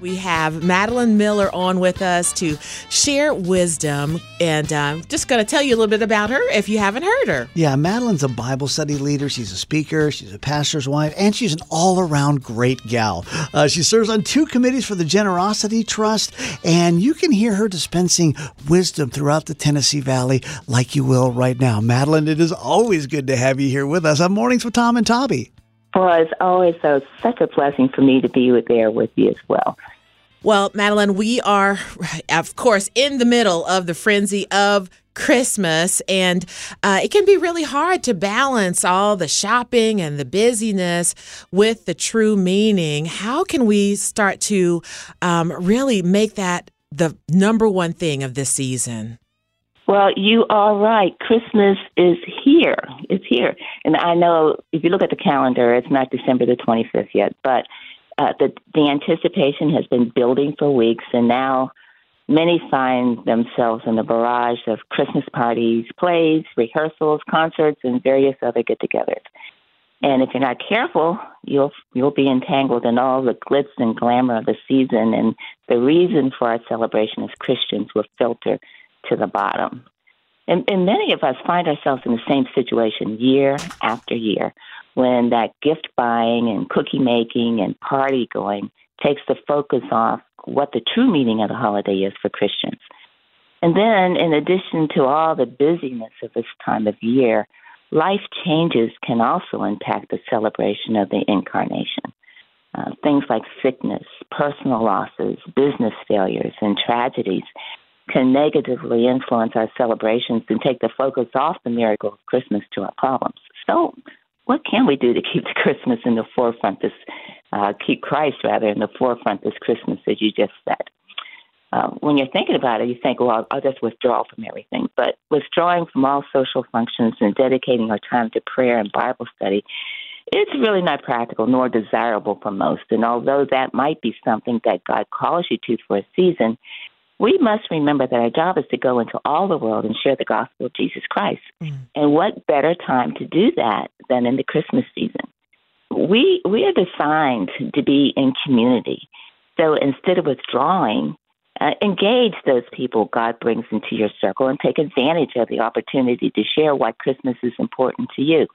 We have Madelene Miller on with us to share wisdom, and I'm just going to tell you a little bit about her if you haven't heard her. Yeah, Madelene's a Bible study leader. She's a speaker. She's a pastor's wife, and she's an all around great gal. Uh, she serves on two committees for the Generosity Trust, and you can hear her dispensing wisdom throughout the Tennessee Valley like you will right now. Madelene, it is always good to have you here with us on Mornings with Tom and Tabby. It's always so such a blessing for me to be with there with you as well. Well, Madelene, we are, of course, in the middle of the frenzy of Christmas, and uh, it can be really hard to balance all the shopping and the busyness with the true meaning. How can we start to um, really make that the number one thing of this season? Well, you are right. Christmas is here. It's here. And I know if you look at the calendar, it's not December the 25th yet, but uh, the, the anticipation has been building for weeks, and now many find themselves in the barrage of Christmas parties, plays, rehearsals, concerts, and various other get-togethers. And if you're not careful, you'll you'll be entangled in all the glitz and glamour of the season, and the reason for our celebration as Christians will filter to the bottom. And, and many of us find ourselves in the same situation year after year, when that gift buying and cookie making and party going takes the focus off what the true meaning of the holiday is for Christians. And then, in addition to all the busyness of this time of year, life changes can also impact the celebration of the incarnation. Uh, things like sickness, personal losses, business failures, and tragedies can negatively influence our celebrations and take the focus off the miracle of Christmas to our problems. So, what can we do to keep Christmas in the forefront this uh, keep Christ rather in the forefront this Christmas, as you just said. Uh, when you're thinking about it, you think, well, I'll, I'll just withdraw from everything. But withdrawing from all social functions and dedicating our time to prayer and Bible study, it's really not practical nor desirable for most. And although that might be something that God calls you to for a season, we must remember that our job is to go into all the world and share the gospel of Jesus Christ. Mm. And what better time to do that than in the Christmas season? we we are designed to be in community. So instead of withdrawing, uh, engage those people God brings into your circle and take advantage of the opportunity to share why Christmas is important to you.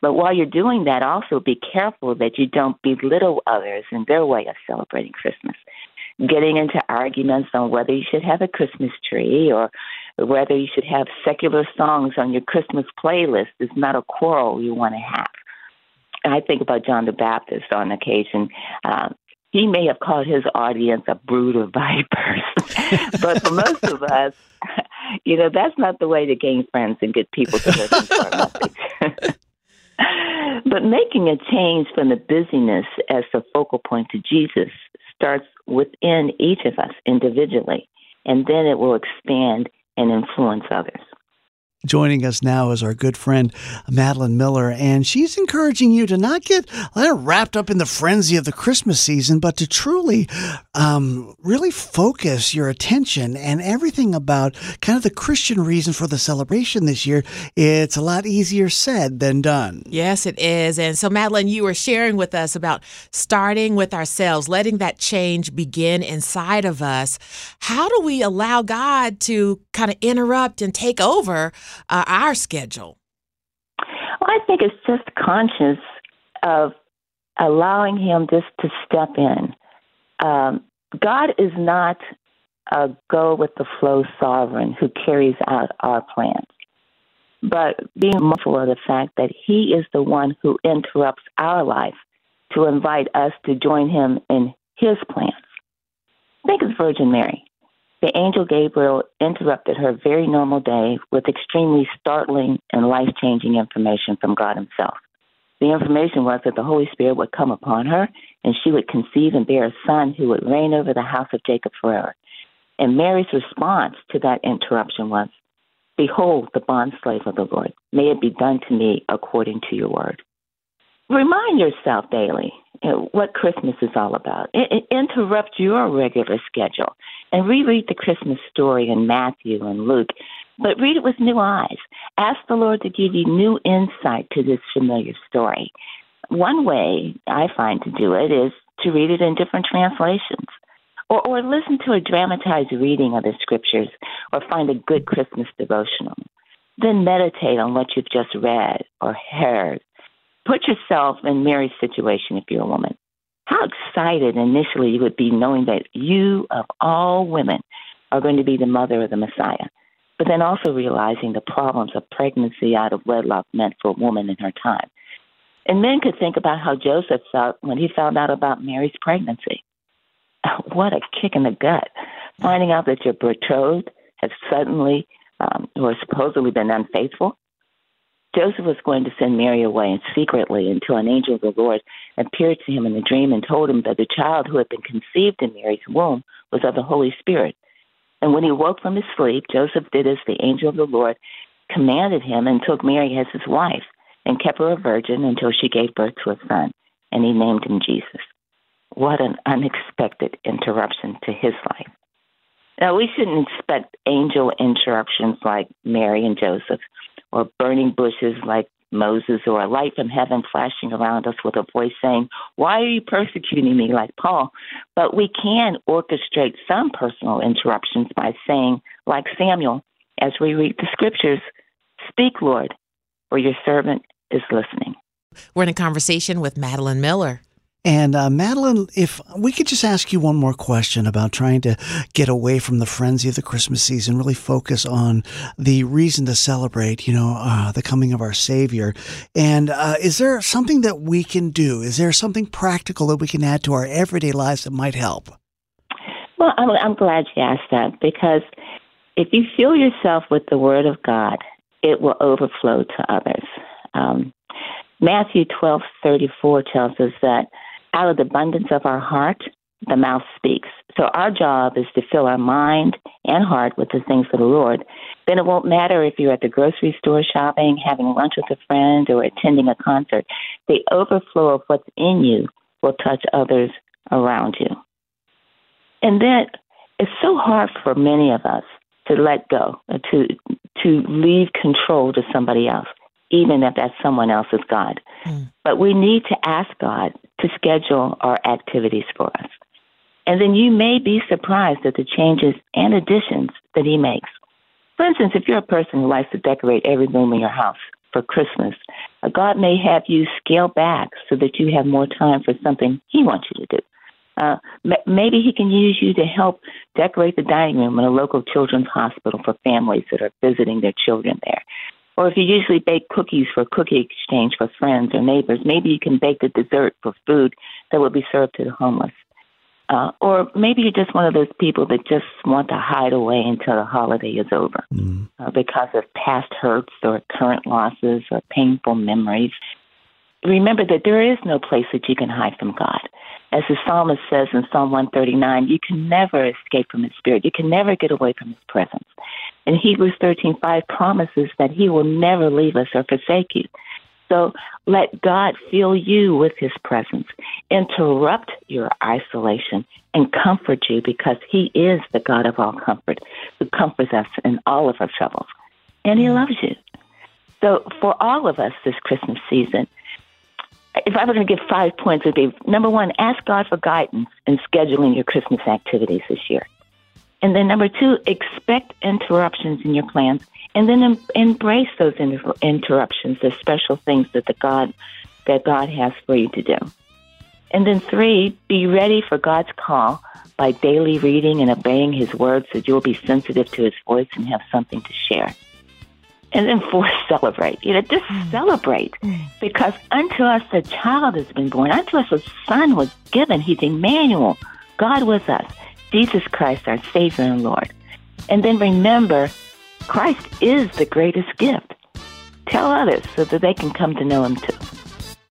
But while you're doing that, also be careful that you don't belittle others in their way of celebrating Christmas. Getting into arguments on whether you should have a Christmas tree or whether you should have secular songs on your Christmas playlist is not a quarrel you want to have. I think about John the Baptist on occasion. Uh, he may have called his audience a brood of vipers, but for most of us, you know, that's not the way to gain friends and get people to listen to our message. but making a change from the busyness as the focal point to Jesus starts within each of us individually, and then it will expand and influence others. Joining us now is our good friend Madelene Miller, and she's encouraging you to not get wrapped up in the frenzy of the Christmas season, but to truly, um, really focus your attention and everything about kind of the Christian reason for the celebration this year. It's a lot easier said than done. Yes, it is. And so, Madelene, you were sharing with us about starting with ourselves, letting that change begin inside of us. How do we allow God to kind of interrupt and take over? Uh, our schedule? Well, I think it's just conscious of allowing Him just to step in. Um, God is not a go with the flow sovereign who carries out our plans, but being mindful of the fact that He is the one who interrupts our life to invite us to join Him in His plans. Think of Virgin Mary. The angel Gabriel interrupted her very normal day with extremely startling and life changing information from God Himself. The information was that the Holy Spirit would come upon her and she would conceive and bear a son who would reign over the house of Jacob forever. And Mary's response to that interruption was, Behold, the bondslave of the Lord. May it be done to me according to your word. Remind yourself daily what Christmas is all about. It, it, interrupt your regular schedule and reread the Christmas story in Matthew and Luke, but read it with new eyes. Ask the Lord to give you new insight to this familiar story. One way I find to do it is to read it in different translations. Or, or listen to a dramatized reading of the scriptures, or find a good Christmas devotional. Then meditate on what you've just read or heard Put yourself in Mary's situation if you're a woman. How excited initially you would be knowing that you, of all women, are going to be the mother of the Messiah. But then also realizing the problems of pregnancy out of wedlock meant for a woman in her time. And men could think about how Joseph felt when he found out about Mary's pregnancy. What a kick in the gut. Finding out that your betrothed has suddenly um, or supposedly been unfaithful Joseph was going to send Mary away and secretly until an angel of the Lord appeared to him in a dream and told him that the child who had been conceived in Mary's womb was of the Holy Spirit. And when he woke from his sleep, Joseph did as the angel of the Lord commanded him and took Mary as his wife and kept her a virgin until she gave birth to a son, and he named him Jesus. What an unexpected interruption to his life. Now, we shouldn't expect angel interruptions like Mary and Joseph or burning bushes like Moses, or a light from heaven flashing around us with a voice saying, Why are you persecuting me like Paul? But we can orchestrate some personal interruptions by saying, like Samuel, as we read the scriptures, Speak, Lord, for your servant is listening. We're in a conversation with Madelene Miller. And uh, Madelene, if we could just ask you one more question about trying to get away from the frenzy of the Christmas season, really focus on the reason to celebrate, you know, uh, the coming of our Savior. And uh, is there something that we can do? Is there something practical that we can add to our everyday lives that might help? Well, I'm, I'm glad you asked that because if you fill yourself with the Word of God, it will overflow to others. Um, Matthew twelve thirty four tells us that out of the abundance of our heart, the mouth speaks. So our job is to fill our mind and heart with the things of the Lord. Then it won't matter if you're at the grocery store shopping, having lunch with a friend, or attending a concert. The overflow of what's in you will touch others around you. And then it's so hard for many of us to let go, to to leave control to somebody else even if that's someone else's God. Mm. But we need to ask God to schedule our activities for us. And then you may be surprised at the changes and additions that He makes. For instance, if you're a person who likes to decorate every room in your house for Christmas, uh, God may have you scale back so that you have more time for something He wants you to do. Uh, maybe he can use you to help decorate the dining room in a local children's hospital for families that are visiting their children there. Or if you usually bake cookies for cookie exchange for friends or neighbors, maybe you can bake the dessert for food that will be served to the homeless. Uh, or maybe you're just one of those people that just want to hide away until the holiday is over mm. uh, because of past hurts or current losses or painful memories. Remember that there is no place that you can hide from God. As the psalmist says in Psalm 139, you can never escape from his spirit. You can never get away from his presence. And Hebrews 13:5 promises that he will never leave us or forsake you. So let God fill you with his presence, interrupt your isolation, and comfort you because he is the God of all comfort who comforts us in all of our troubles. And he mm. loves you. So for all of us this Christmas season, if I were going to give five points, it would be number one, ask God for guidance in scheduling your Christmas activities this year. And then number two, expect interruptions in your plans And then em- embrace those inter- interruptions, the special things that the God that God has for you to do. And then three, be ready for God's call by daily reading and obeying His word so you'll be sensitive to His voice and have something to share. And then four, celebrate. You know, just mm. celebrate mm. because unto us a child has been born, unto us a son was given. He's Emmanuel, God with us, Jesus Christ, our Savior and Lord. And then remember, Christ is the greatest gift. Tell others so that they can come to know Him too.